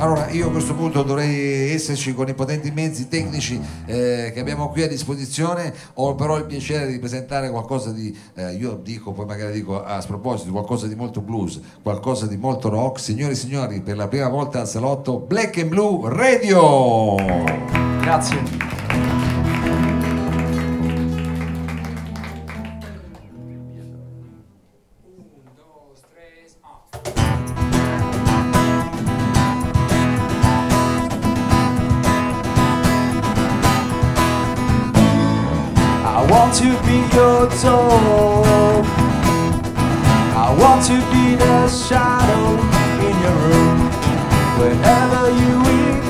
Allora, io a questo punto dovrei esserci con i potenti mezzi tecnici eh, che abbiamo qui a disposizione, ho però il piacere di presentare qualcosa di, eh, io dico, poi magari dico a sproposito, qualcosa di molto blues, qualcosa di molto rock. Signori e signori, per la prima volta al salotto Black and Blue Radio! Grazie. To be the shadow in your room, wherever you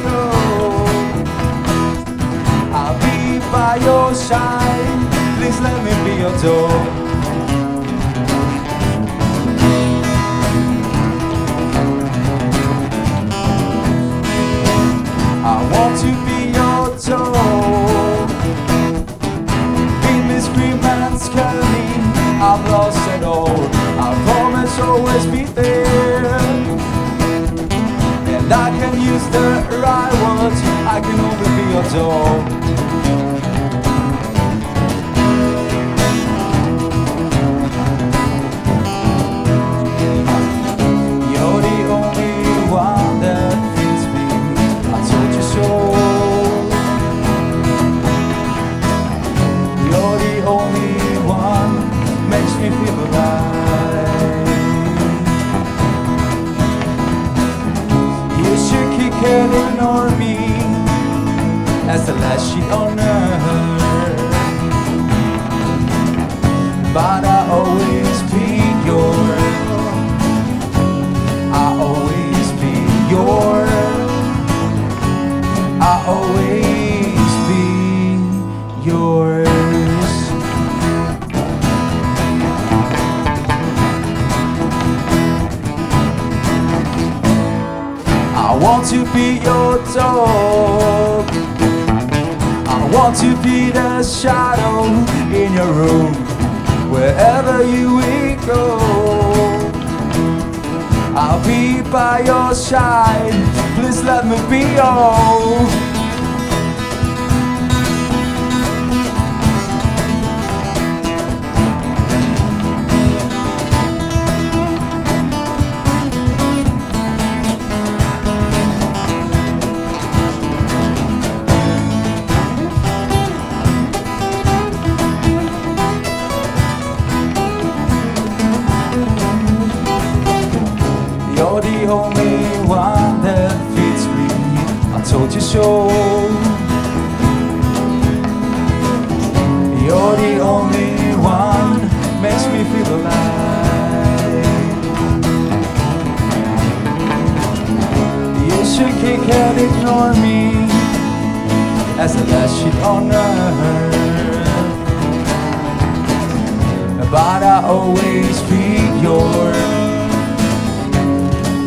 go. I'll be by your side. Please let me be your dog. I want, I can only be your door. Shadow in your room, wherever you go. I'll be by your side. Please let me be your. On earth. But I always be yours.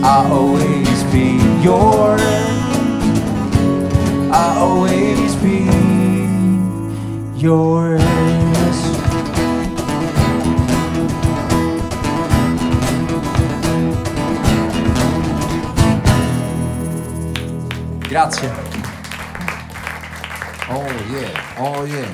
I'll always be yours. I'll always be yours. Grazie. Oh yeah, oh yeah.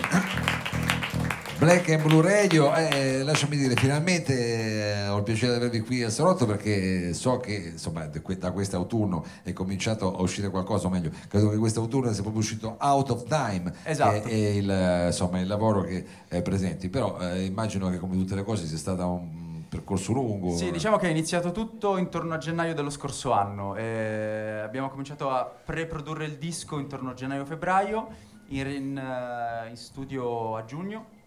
Black and Blue Radio, eh, lasciami dire, finalmente eh, ho il piacere di avervi qui al salotto perché so che insomma da que- da quest'autunno è cominciato a uscire qualcosa, o meglio, credo che quest'autunno sia proprio uscito Out of Time, Esatto. che è il, eh, insomma, il lavoro che eh, presenti, però eh, immagino che come tutte le cose sia stato un percorso lungo. Sì, diciamo che è iniziato tutto intorno a gennaio dello scorso anno. Eh, abbiamo cominciato a pre-produrre il disco intorno a gennaio-febbraio, in, in, eh, in studio a giugno.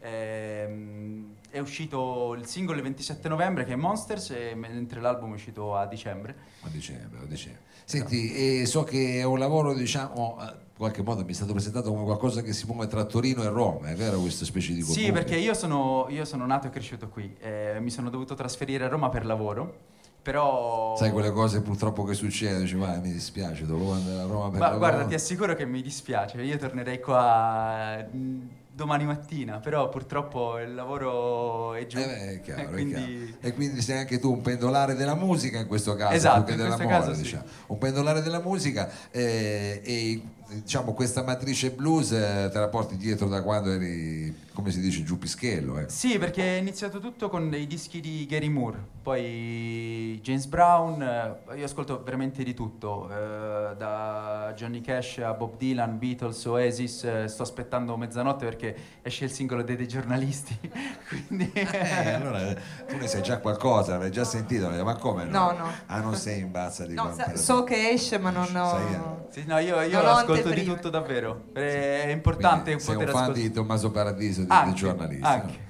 Ehm, è uscito il singolo il 27 novembre che è Monsters, e mentre l'album è uscito a dicembre. A dicembre, a dicembre. Senti, e so che è un lavoro, diciamo, eh, in qualche modo mi è stato presentato come qualcosa che si muove tra Torino e Roma, è vero questa specie di Sì, comune? perché io sono, io sono nato e cresciuto qui, eh, mi sono dovuto trasferire a Roma per lavoro, però... Sai quelle cose purtroppo che succedono, dici, ma mi dispiace, dovevo andare a Roma per Ma guarda, ti assicuro che mi dispiace, io tornerei qua mh, domani mattina, però purtroppo il lavoro è giù. Eh beh, è chiaro, e quindi... E quindi sei anche tu un pendolare della musica in questo caso, Esatto, più che dell'amore, caso sì. diciamo. Un pendolare della musica eh, e diciamo questa matrice blues eh, te la porti dietro da quando eri, come si dice, giù pischello. Eh. Sì, perché è iniziato tutto con dei dischi di Gary Moore, poi James Brown, eh, io ascolto veramente di tutto, eh, da Johnny Cash a Bob Dylan, Beatles, Oasis, eh, sto aspettando mezzanotte perché esce il singolo dei, dei giornalisti, quindi... Eh, allora tu ne sai già qualcosa, l'avrei già sentito, ma come no? No, no. Ah, non sei in bazza di No, quanto- sa- so che esce, ma non ho. Sai. Sì, no, io, io Non ho ascolto di anteprime. tutto davvero, Eh, è importante Quindi sei poter un fan ascoltare... di Tommaso Paradiso, di, Anche, dei giornalisti. anche.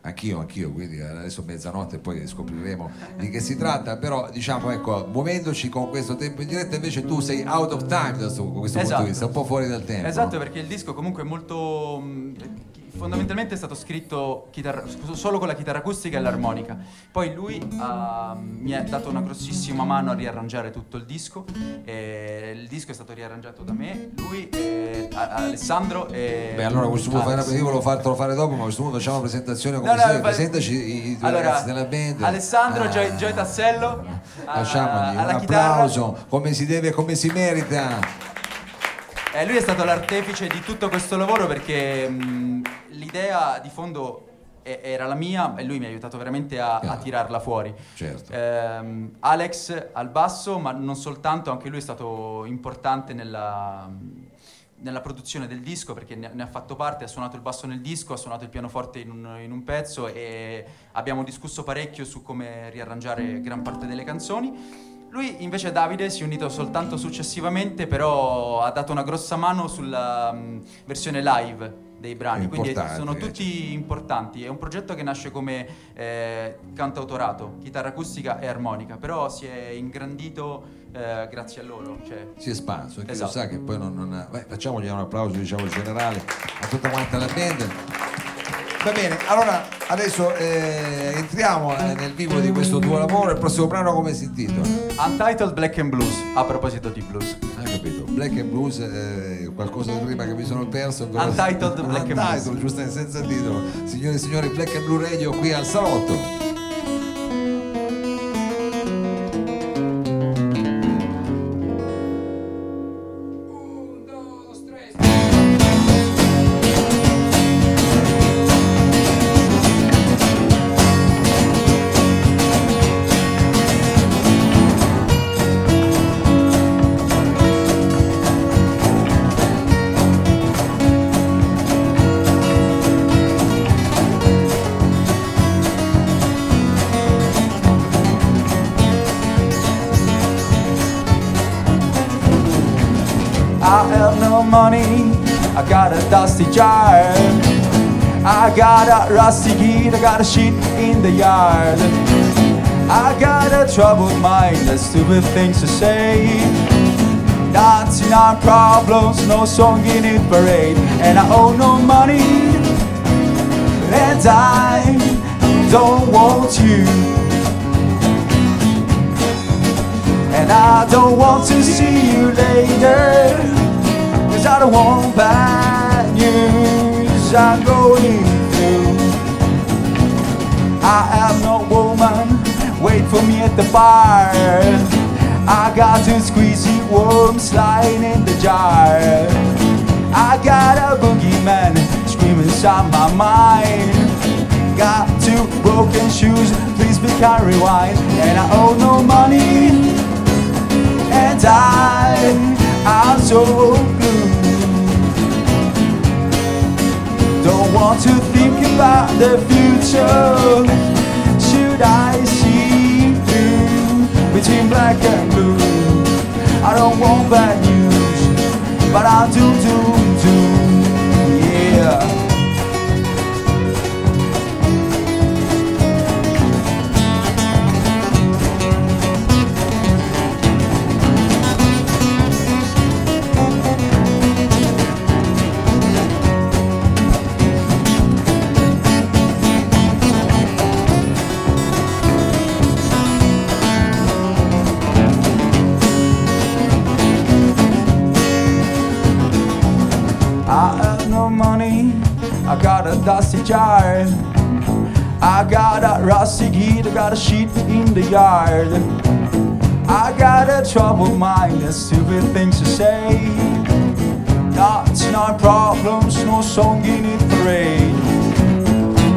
Anch'io, anch'io, quindi adesso mezzanotte poi scopriremo di che si tratta, però diciamo ecco, muovendoci con questo tempo in diretta invece tu sei out of time da questo, questo punto Esatto. di vista, un po' fuori dal tempo. Esatto, perché il disco comunque è molto... fondamentalmente è stato scritto chitarra- solo con la chitarra acustica e l'armonica. Poi lui ha- mi ha dato una grossissima mano a riarrangiare tutto il disco. e il disco è stato riarrangiato da me, lui, e a- Alessandro e... Beh, allora a questo punto una- io volevo fartelo fare dopo, ma a questo punto facciamo la presentazione come No, no, fa- Presentaci i, i due Allora, ragazzi della band. Alessandro Ah, Joy Tassello Lasciamogli un chitarra. applauso come si deve e come si merita. Eh, lui è stato l'artefice di tutto questo lavoro perché mh, l'idea di fondo e- era la mia e lui mi ha aiutato veramente a, a tirarla fuori. Certo. Ehm, Alex al basso, ma non soltanto, anche lui è stato importante nella, nella produzione del disco perché ne, ne ha fatto parte, ha suonato il basso nel disco, ha suonato il pianoforte in un, in un pezzo e abbiamo discusso parecchio su come riarrangiare gran parte delle canzoni. Lui invece Davide si è unito soltanto successivamente, però ha dato una grossa mano sulla mh, versione live dei brani, quindi sono eh, tutti importanti. È un progetto che nasce come eh, cantautorato, chitarra acustica e armonica, però si è ingrandito eh, grazie a loro. Cioè, si è espanso, Esatto. lo sa che poi non, non beh, facciamogli un applauso diciamo generale a tutta quanta la band. Va bene, allora adesso eh, entriamo eh, nel vivo di questo tuo lavoro, il prossimo brano come si intitola? Untitled Black and Blues, a proposito di blues. Hai capito? Black and Blues, eh, qualcosa di prima che mi sono perso. però- Untitled Black and Untitled, Blues. giusto senza titolo. Signore e signori, Black and Blue Radio qui al salotto. I have no money, I got a dusty jar. I got a rusty key, I got a shit in the yard. I got a troubled mind, there's stupid things to say. Dancing our problems, no song in it parade. And I owe no money, and I don't want you. And I don't want to see you later Don't want bad news. I'm going through. I have no woman. Wait for me at the bar I got to squeezy worms lying in the jar. I got a boogeyman screaming inside my mind. Got two broken shoes, please be kind, rewind And I owe no money. And I, I am so blue. Don't want to think about the future. Should I see through between black and blue? I don't want bad news, but I do, do, do, troubled mind and stupid things to say. Not in our problems, no song in it parade.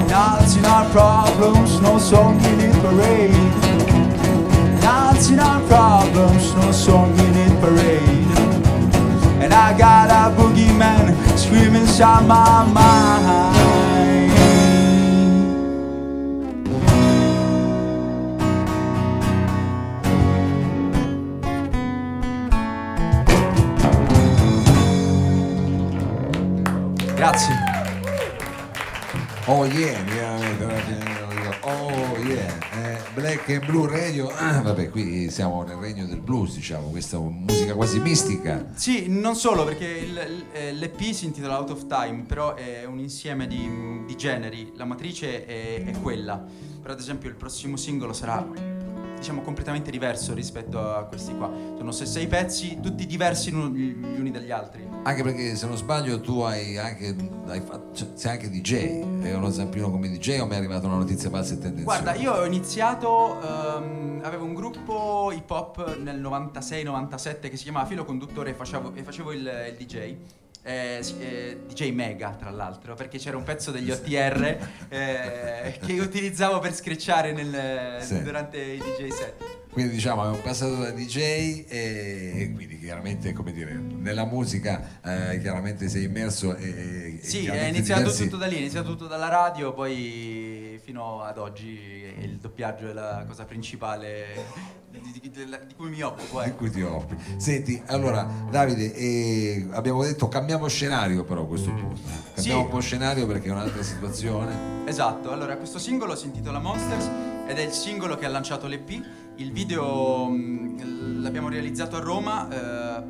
Not in our problems, no song in it parade. Not in our problems, no song in it parade. And I got a boogeyman screaming inside my mind. Grazie. Oh yeah, oh yeah, eh, Black and Blue Radio, ah, vabbè qui siamo nel regno del blues diciamo, questa musica quasi mistica. Sì, non solo perché il- il- l'EP si intitola Out of Time, però è un insieme di, di generi, la matrice è, è quella, però ad esempio il prossimo singolo sarà diciamo completamente diverso rispetto a questi qua, sono se- sei pezzi tutti diversi gli uni dagli altri. Anche perché se non sbaglio tu hai anche, hai fatto, cioè, sei anche DJ, hai uno zampino come DJ o mi è arrivata una notizia falsa e tendenziosa? Guarda, io ho iniziato, ehm, avevo un gruppo hip hop nel 96-97 che si chiamava Filo Conduttore e facevo, e facevo il, il DJ. Eh, eh, DJ Mega tra l'altro perché c'era un pezzo degli OTR eh, che utilizzavo per screcciare nel- Sì. durante i DJ set Quindi diciamo è un passato da DJ e, quindi chiaramente come dire, nella musica eh, chiaramente sei immerso e, e sì è iniziato diversi- tutto da lì è iniziato tutto dalla radio poi fino ad oggi il doppiaggio è la cosa principale di, di- di- cui mi occupo di ecco. cui ti occupi. Senti, allora Davide, eh, abbiamo detto cambiamo scenario però a questo punto. Cambiamo Sì. un po' scenario perché è un'altra situazione. Esatto, allora questo singolo si intitola Monsters ed è il singolo che ha lanciato l'EP. Il video mh, l'abbiamo realizzato a Roma, eh,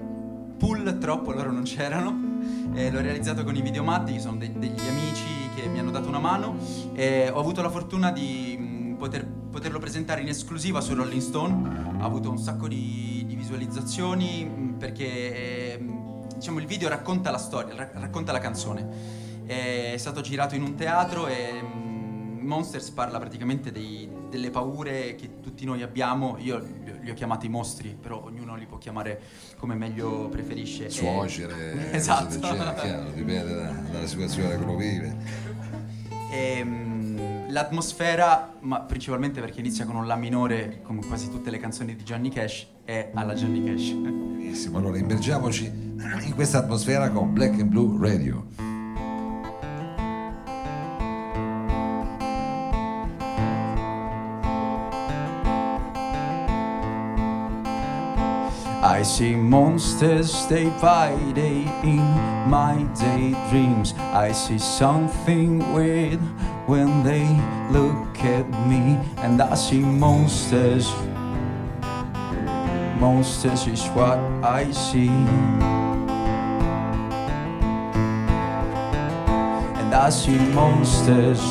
pool troppo, loro non c'erano. L'ho realizzato con i videomatti, che sono de- degli amici che mi hanno dato una mano. E ho avuto la fortuna di poter- poterlo presentare in esclusiva su Rolling Stone. Ha avuto un sacco di, di visualizzazioni mh, perché mh, diciamo, il video racconta la storia, ra- racconta la canzone. È stato girato in un teatro e mm, Monsters parla praticamente dei- delle paure che tutti noi abbiamo. Io li, ho chiamati mostri, però ognuno li può chiamare come meglio preferisce. Suocere, esatto. genere, chiaro, dipende da- dalla situazione che uno vive. E, mm, l'atmosfera, ma principalmente perché inizia con un La minore, come quasi tutte le canzoni di Johnny Cash, è alla Johnny Cash. Benissimo, allora immergiamoci in questa atmosfera con Black and Blue Radio. I see monsters day by day in my daydreams. I see something weird when they look at me, and I see monsters. Monsters is what I see. And I see monsters.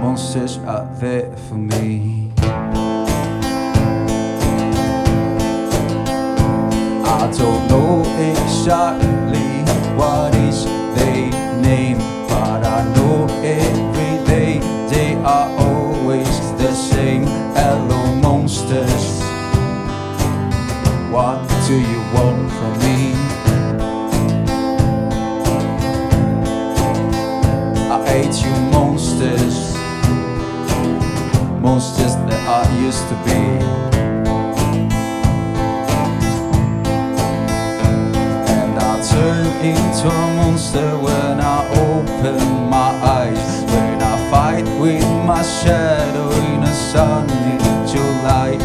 Monsters are there for me. I don't know exactly what is their name, but I know every day they are always the same. Hello, monsters. What do you want from me? I hate you, monsters. Monsters that I used to be. Into a monster when I open my eyes. When I fight with my shadow in a sunny July.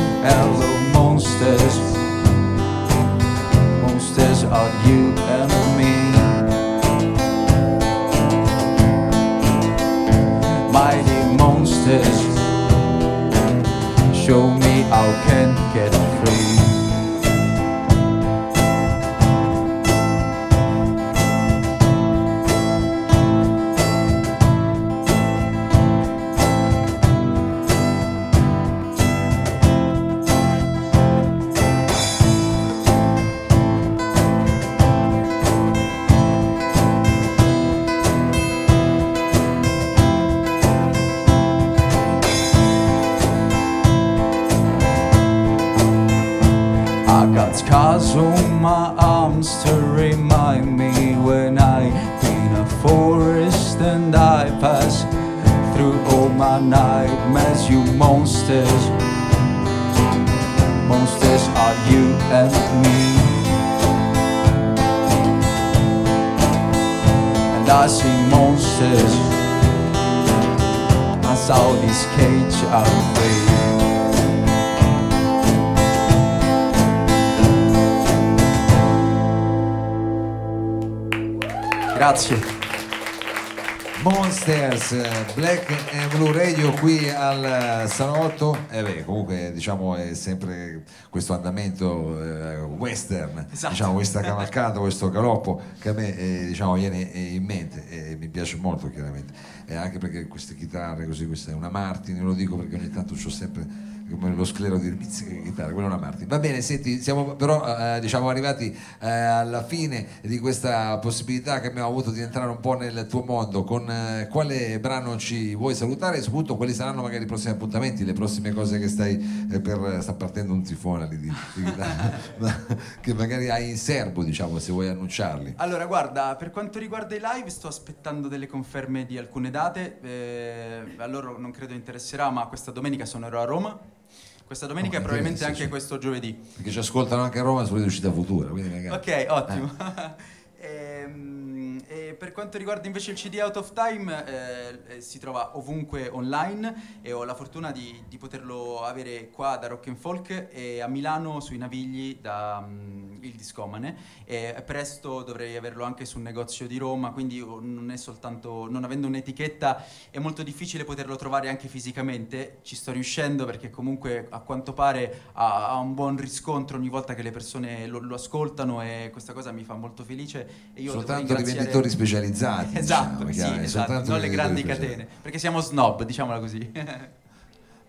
See monsters. I saw this cage free. Grazie. Monsters, eh, Black and Blue Radio qui al eh, salotto. E beh, comunque diciamo è sempre questo andamento eh, western, Esatto. diciamo, questa cavalcata, questo galoppo che a me eh, diciamo, viene eh, in mente e mi piace molto chiaramente. E anche perché queste chitarre così, questa è una Martin, lo dico perché ogni tanto ho sempre lo sclero di pizzica che chitarra, quella è una Martin. Va bene, senti, siamo però eh, diciamo arrivati eh, alla fine di questa possibilità che abbiamo avuto di entrare un po' nel tuo mondo. Con eh, quale brano ci vuoi salutare e soprattutto quali saranno magari i prossimi appuntamenti, le prossime cose che stai eh, per sta partendo un tifone lì di, di chitarra, che magari hai in serbo, diciamo, se vuoi annunciarli. Allora, guarda, per quanto riguarda i live, sto aspettando delle conferme di alcune date. eh, a loro non credo interesserà, ma questa domenica suonerò a Roma. Questa domenica e probabilmente interessa, anche sì. questo giovedì. Perché ci ascoltano anche a Roma sulle uscita futura, quindi magari... Ok, ottimo. Ehm, e per quanto riguarda invece il CD Out of Time, eh, eh, si trova ovunque online e ho la fortuna di, di poterlo avere qua da Rock and Folk e a Milano sui Navigli da mm, Il Discomane e presto dovrei averlo anche sul negozio di Roma, quindi non è soltanto, non avendo un'etichetta è molto difficile poterlo trovare anche fisicamente, ci sto riuscendo perché comunque a quanto pare ha, ha un buon riscontro ogni volta che le persone lo, lo ascoltano e questa cosa mi fa molto felice e io soltanto ringraziare- venditori specializzati. Esatto, diciamo, sì, esatto, non le grandi catene, perché siamo snob, diciamola così.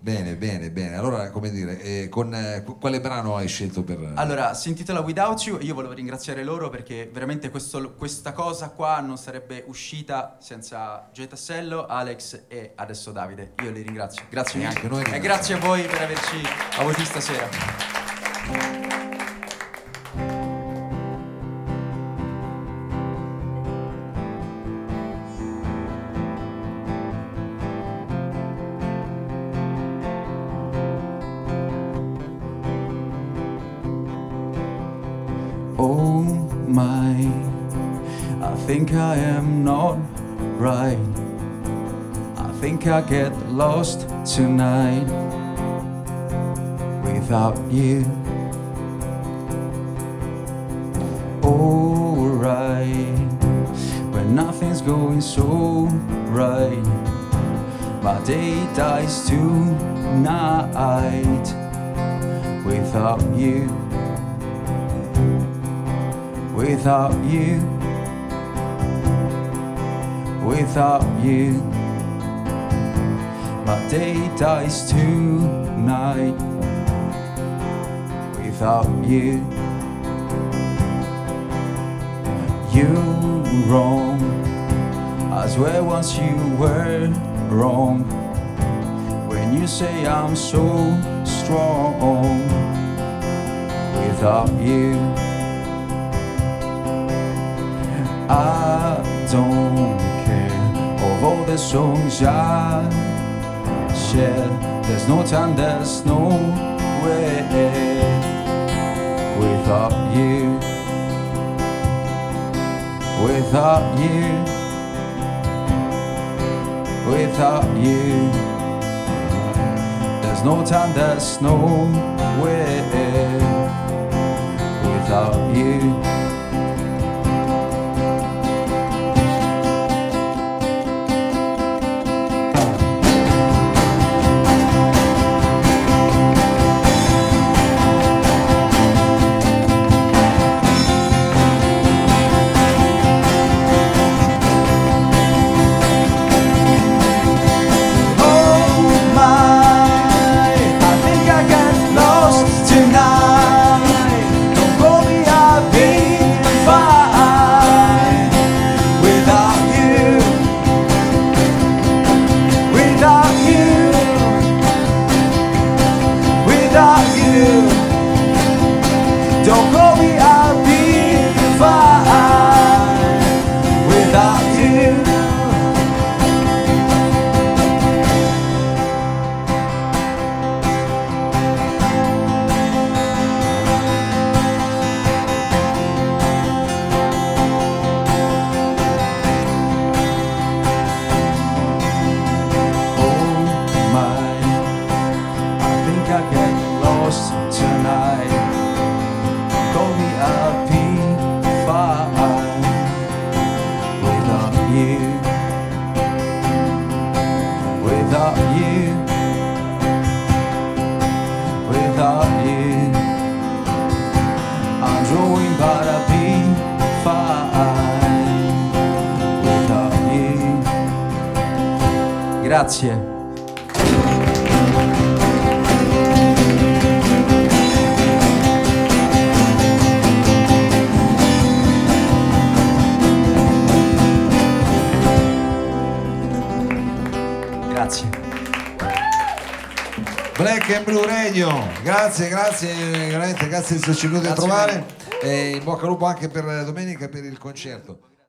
Bene, bene, bene. Allora, come dire, eh, con eh, qu- quale brano hai scelto per... Allora, si intitola Without You e io volevo ringraziare loro perché veramente questo- questa cosa qua non sarebbe uscita senza Gioia Tassello, Alex e adesso Davide. Io li ringrazio. Grazie mille. e grazie a voi per averci avuti stasera. Right. I think I get lost tonight without you. Alright, when nothing's going so right, my day dies tonight without you without you, without you. My day dies tonight without you. You wrong, I swear once you were wrong. When you say I'm so strong without you. I don't of all the songs I shed. There's no time, there's no way without you. Without you. Without you. There's no time, there's no way without you. Don't go up. Grazie. Grazie. Black and Blue Radio, grazie, grazie, veramente grazie di esserci venuti a trovare e in bocca al lupo anche per domenica per il concerto.